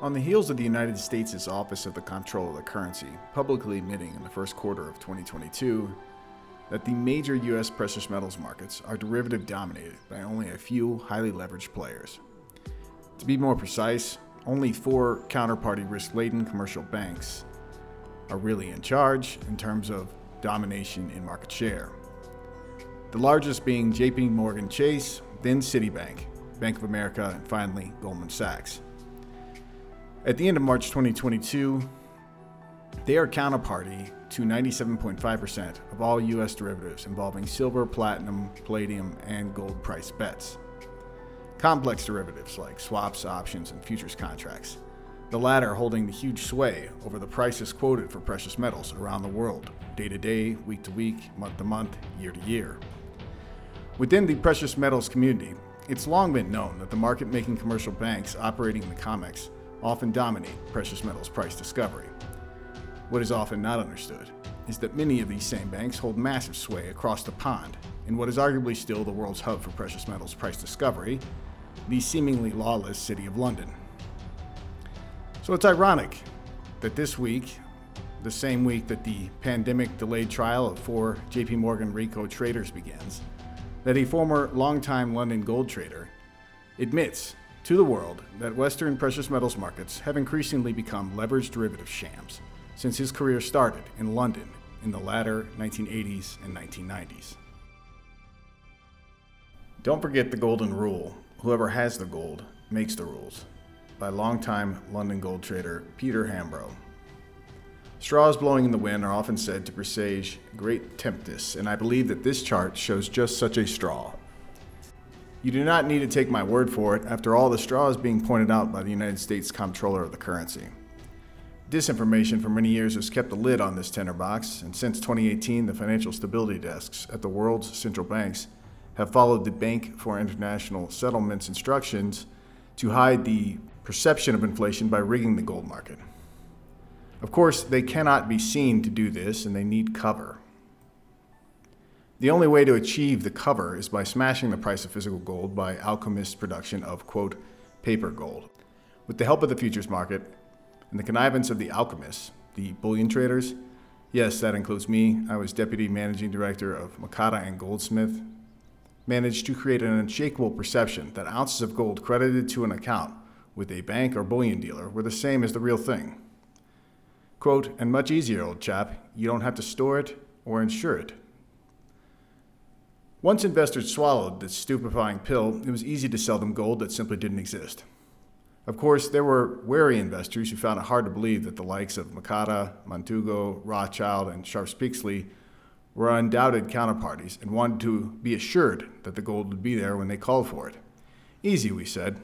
On the heels of the United States' Office of the Comptroller of the Currency publicly admitting in the first quarter of 2022 that the major U.S. precious metals markets are derivative dominated by only a few highly leveraged players. To be more precise, only four counterparty risk laden commercial banks are really in charge in terms of domination in market share. The largest being JP Morgan Chase, then Citibank, Bank of America, and finally Goldman Sachs. At the end of March 2022, they are counterparty to 97.5% of all U.S. derivatives involving silver, platinum, palladium, and gold price bets. Complex derivatives like swaps, options, and futures contracts, the latter holding the huge sway over the prices quoted for precious metals around the world, day to day, week to week, month to month, year to year. Within the precious metals community, it's long been known that the market making commercial banks operating in the COMEX often dominate precious metals price discovery. What is often not understood is that many of these same banks hold massive sway across the pond in what is arguably still the world's hub for precious metals price discovery, the seemingly lawless City of London. So it's ironic that this week, the same week that the pandemic delayed trial of four JP Morgan RICO traders begins, that a former longtime London gold trader admits to the world that Western precious metals markets have increasingly become leveraged derivative shams since his career started in London in the latter 1980s and 1990s. Don't forget the golden rule whoever has the gold makes the rules, by longtime London gold trader Peter Hambro. Straws blowing in the wind are often said to presage great tempests, and I believe that this chart shows just such a straw. You do not need to take my word for it. After all, the straw is being pointed out by the United States Comptroller of the Currency. Disinformation for many years has kept a lid on this tender box, and since 2018, the financial stability desks at the world's central banks have followed the Bank for International Settlements instructions to hide the perception of inflation by rigging the gold market. Of course, they cannot be seen to do this, and they need cover. The only way to achieve the cover is by smashing the price of physical gold by alchemist production of, quote, paper gold. With the help of the futures market and the connivance of the alchemists, the bullion traders, yes, that includes me, I was deputy managing director of Mocatta and Goldsmid, managed to create an unshakable perception that ounces of gold credited to an account with a bank or bullion dealer were the same as the real thing. Quote, and much easier, old chap, you don't have to store it or insure it. Once investors swallowed this stupefying pill, it was easy to sell them gold that simply didn't exist. Of course, there were wary investors who found it hard to believe that the likes of Mocatta, Montagu, Rothschild, and Sharps Pixley were undoubted counterparties and wanted to be assured that the gold would be there when they called for it. Easy, we said.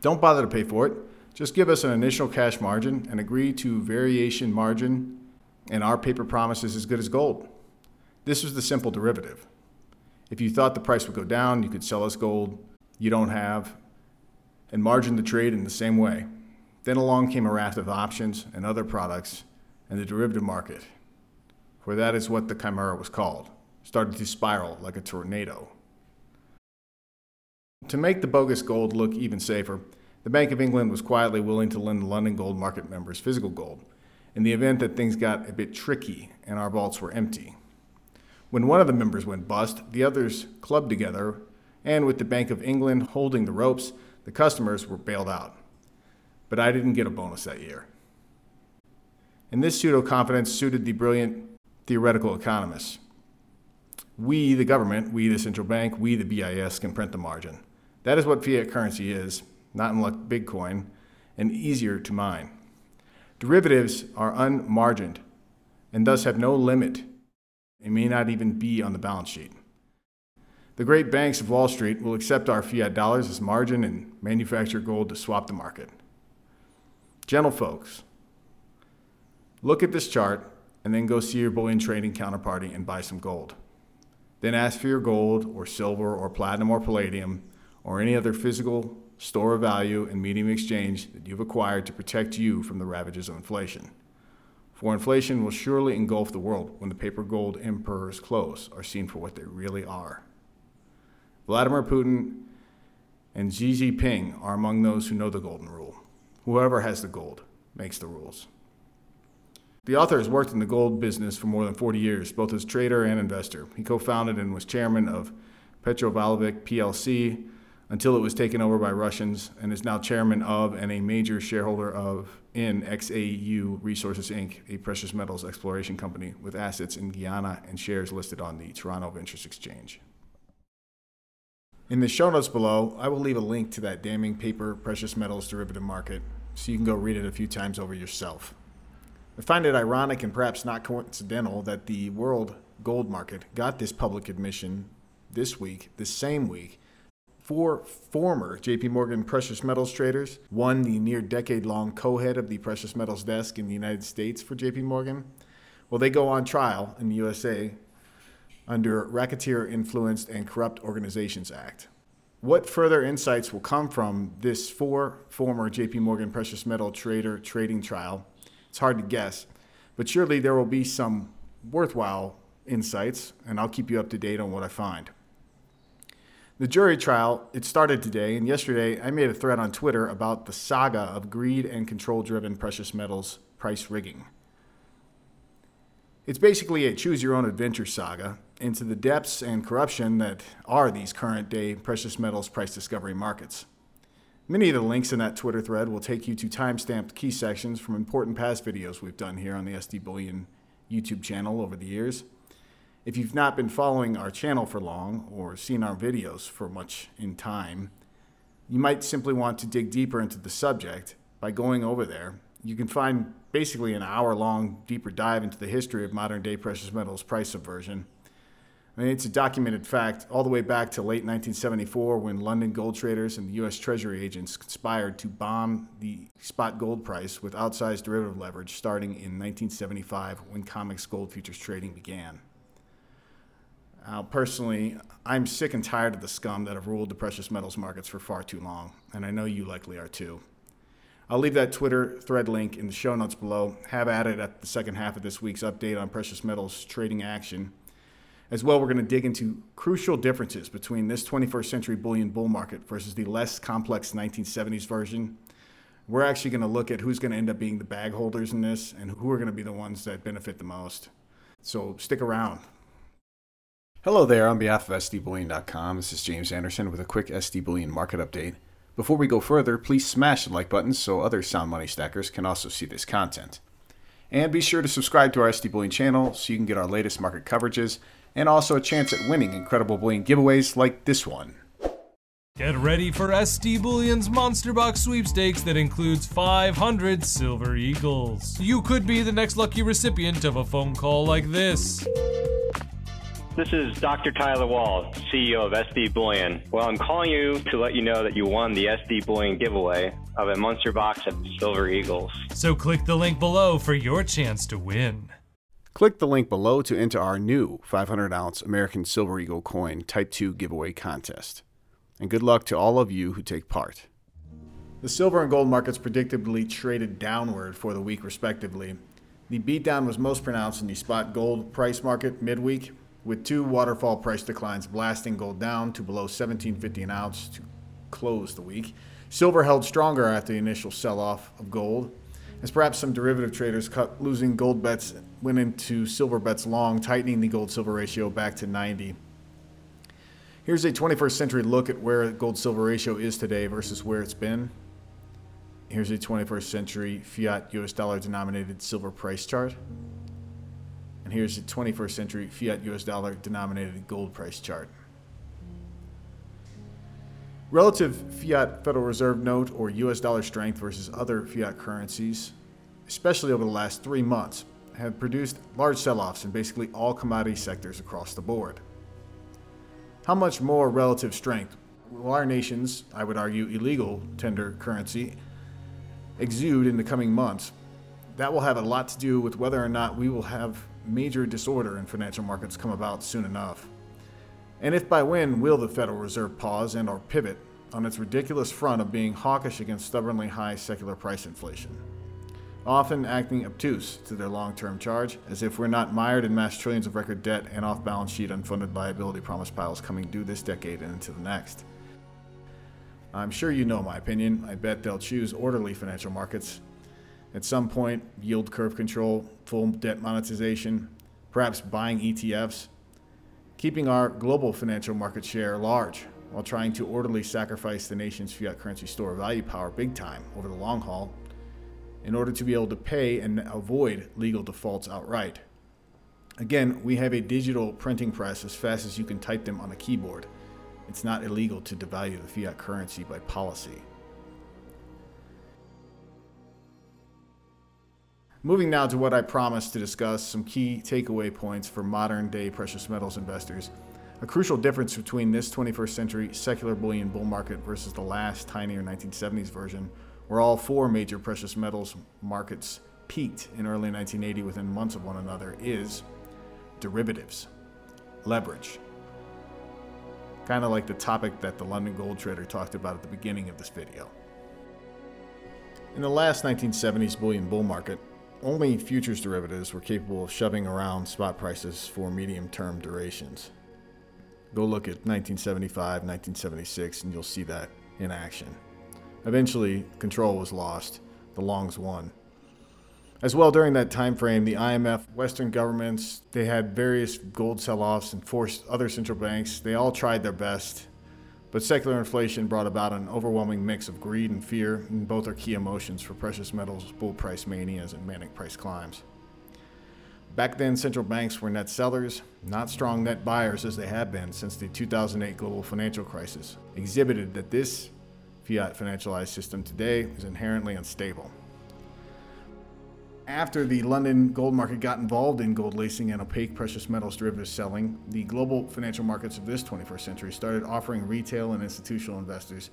Don't bother to pay for it. Just give us an initial cash margin and agree to variation margin, and our paper promise is as good as gold. This was the simple derivative. If you thought the price would go down, you could sell us gold you don't have and margin the trade in the same way. Then along came a raft of options and other products and the derivative market, for that is what the chimera was called, started to spiral like a tornado. To make the bogus gold look even safer, the Bank of England was quietly willing to lend the London Gold Market members physical gold in the event that things got a bit tricky and our vaults were empty. When one of the members went bust, the others clubbed together, and with the Bank of England holding the ropes, the customers were bailed out. But I didn't get a bonus that year. And this pseudo confidence suited the brilliant theoretical economists. We, the government, we, the central bank, we, the BIS, can print the margin. That is what fiat currency is, not unlike Bitcoin, and easier to mine. Derivatives are unmargined and thus have no limit it may not even be on the balance sheet. The great banks of Wall Street will accept our fiat dollars as margin and manufacture gold to swap the market. Gentle folks, look at this chart and then go see your bullion trading counterparty and buy some gold. Then ask for your gold or silver or platinum or palladium or any other physical store of value and medium exchange that you've acquired to protect you from the ravages of inflation for inflation will surely engulf the world when the paper gold emperor's clothes are seen for what they really are. Vladimir Putin and Xi Jinping are among those who know the golden rule. Whoever has the gold makes the rules. The author has worked in the gold business for more than 40 years, both as trader and investor. He co founded and was chairman of Petropavlovsk plc until it was taken over by Russians and is now chairman of and a major shareholder of in XAU Resources Inc., a precious metals exploration company with assets in Guyana and shares listed on the Toronto Ventures Exchange. In the show notes below, I will leave a link to that damning paper precious metals derivative market so you can go read it a few times over yourself. I find it ironic and perhaps not coincidental that the world gold market got this public admission this week, the same week, four former JP Morgan precious metals traders, one the near decade long co head of the precious metals desk in the United States for JP Morgan, well, they go on trial in the USA under Racketeer Influenced and Corrupt Organizations Act. What further insights will come from this four former JP Morgan precious metal trader trading trial it's hard to guess, but surely there will be some worthwhile insights, and I'll keep you up to date on what I find. The jury trial, it started today, and yesterday I made a thread on Twitter about the saga of greed and control driven precious metals price rigging. It's basically a choose your own adventure saga into the depths and corruption that are these current day precious metals price discovery markets. Many of the links in that Twitter thread will take you to time-stamped key sections from important past videos we've done here on the SD Bullion YouTube channel over the years. If you've not been following our channel for long or seen our videos for much in time, you might simply want to dig deeper into the subject by going over there. You can find basically an hour long deeper dive into the history of modern day precious metals price subversion I mean, it's a documented fact all the way back to late 1974 when London gold traders and the U.S. Treasury agents conspired to bomb the spot gold price with outsized derivative leverage starting in 1975 when COMEX gold futures trading began. Now, personally, I'm sick and tired of the scum that have ruled the precious metals markets for far too long, and I know you likely are too. I'll leave that Twitter thread link in the show notes below. Have at it at the second half of this week's update on precious metals trading action as well, we're going to dig into crucial differences between this 21st century bullion bull market versus the less complex 1970s version. We're actually going to look at who's going to end up being the bag holders in this and who are going to be the ones that benefit the most. So stick around. Hello there, on behalf of SDBullion.com, this is James Anderson with a quick SD Bullion market update. Before we go further, please smash the like button so other sound money stackers can also see this content. And be sure to subscribe to our SD Bullion channel so you can get our latest market coverages and also a chance at winning incredible bullion giveaways like this one. Get ready for SD Bullion's Monster Box sweepstakes that includes 500 Silver Eagles. You could be the next lucky recipient of a phone call like this. This is Dr. Tyler Wall, CEO of SD Bullion. Well, I'm calling you to let you know that you won the SD Bullion giveaway of a monster box of Silver Eagles. So click the link below for your chance to win. Click the link below to enter our new 500 ounce American Silver Eagle coin Type 2 giveaway contest. And good luck to all of you who take part. The silver and gold markets predictably traded downward for the week, respectively. The beatdown was most pronounced in the spot gold price market midweek, with two waterfall price declines blasting gold down to below 1750 an ounce to close the week. Silver held stronger after the initial sell off of gold, as perhaps some derivative traders cut losing gold bets went into silver bets long, tightening the gold silver ratio back to 90. Here's a 21st century look at where the gold silver ratio is today versus where it's been. Here's a 21st century fiat US dollar denominated silver price chart. And here's a 21st century fiat US dollar denominated gold price chart. Relative fiat Federal Reserve note or US dollar strength versus other fiat currencies, especially over the last three months, have produced large sell offs in basically all commodity sectors across the board. How much more relative strength will our nation's, I would argue, illegal tender currency exude in the coming months? That will have a lot to do with whether or not we will have major disorder in financial markets come about soon enough. And if by when will the Federal Reserve pause and or pivot on its ridiculous front of being hawkish against stubbornly high secular price inflation? Often acting obtuse to their long-term charge, as if we're not mired in mass trillions of record debt and off-balance sheet unfunded liability promise piles coming due this decade and into the next. I'm sure you know my opinion. I bet they'll choose orderly financial markets. At some point, yield curve control, full debt monetization, perhaps buying ETFs, keeping our global financial market share large while trying to orderly sacrifice the nation's fiat currency store value power big time over the long haul in order to be able to pay and avoid legal defaults outright. Again, we have a digital printing press as fast as you can type them on a keyboard. It's not illegal to devalue the fiat currency by policy. Moving now to what I promised to discuss some key takeaway points for modern day precious metals investors. A crucial difference between this 21st century secular bullion bull market versus the last tinier 1970s version, where all four major precious metals markets peaked in early 1980 within months of one another, is derivatives, leverage, kind of like the topic that the London Gold Trader talked about at the beginning of this video. In the last 1970s bullion bull market, only futures derivatives were capable of shoving around spot prices for medium term durations. Go look at 1975, 1976, and you'll see that in action. Eventually, control was lost, the longs won. As well, during that time frame, the IMF, Western governments, they had various gold sell-offs and forced other central banks. They all tried their best, but secular inflation brought about an overwhelming mix of greed and fear, and both are key emotions for precious metals, bull price manias, and manic price climbs. Back then, central banks were net sellers, not strong net buyers as they have been since the 2008 global financial crisis, exhibited that this fiat financialized system today is inherently unstable after the London gold market got involved in gold leasing and opaque precious metals derivatives selling, the global financial markets of this 21st century started offering retail and institutional investors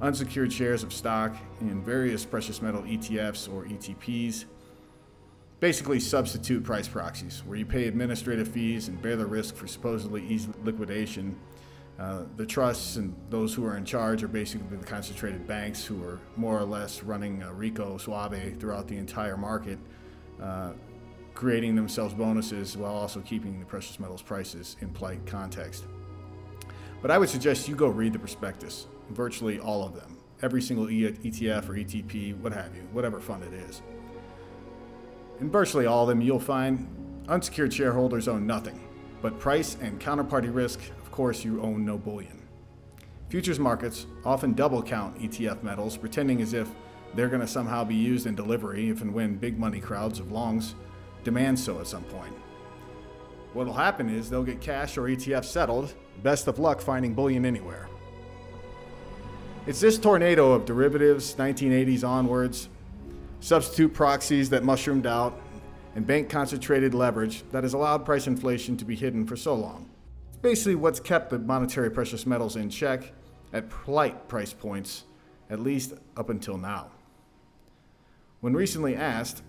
unsecured shares of stock in various precious metal ETFs or ETPs, basically substitute price proxies, where you pay administrative fees and bear the risk for supposedly easy liquidation uh, the trusts and those who are in charge are basically the concentrated banks who are more or less running uh, Rico Suave throughout the entire market, uh, creating themselves bonuses while also keeping the precious metals prices in polite context. But I would suggest you go read the prospectus, virtually all of them, every single ETF or ETP, what have you, whatever fund it is. In virtually all of them, you'll find unsecured shareholders own nothing but price and counterparty risk course, you own no bullion. Futures markets often double count ETF metals, pretending as if they're going to somehow be used in delivery if and when big money crowds of longs demand so at some point. What'll happen is they'll get cash or ETF settled. Best of luck finding bullion anywhere. It's this tornado of derivatives, 1980s onwards, substitute proxies that mushroomed out, and bank concentrated leverage that has allowed price inflation to be hidden for so long basically what's kept the monetary precious metals in check at polite price points, at least up until now. When recently asked,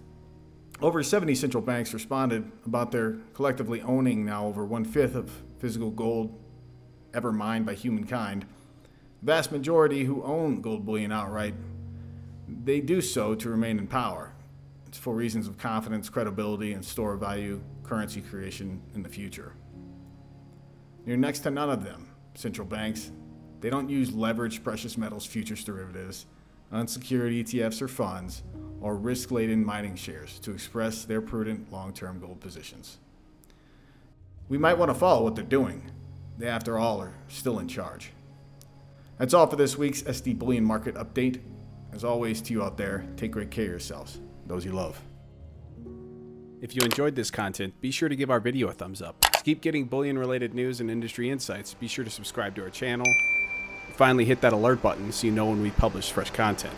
over 70 central banks responded about their collectively owning now over one fifth of physical gold ever mined by humankind. The vast majority who own gold bullion outright, they do so to remain in power. It's for reasons of confidence, credibility, and store value currency creation in the future. You're next to none of them. Central banks, they don't use leveraged precious metals futures derivatives, unsecured ETFs or funds, or risk laden mining shares to express their prudent long term gold positions. We might want to follow what they're doing. They, after all, are still in charge. That's all for this week's SD Bullion Market Update. As always, to you out there, take great care of yourselves, those you love. If you enjoyed this content, be sure to give our video a thumbs up. Keep getting bullion related news and industry insights, be sure to subscribe to our channel. Finally, hit that alert button so you know when we publish fresh content.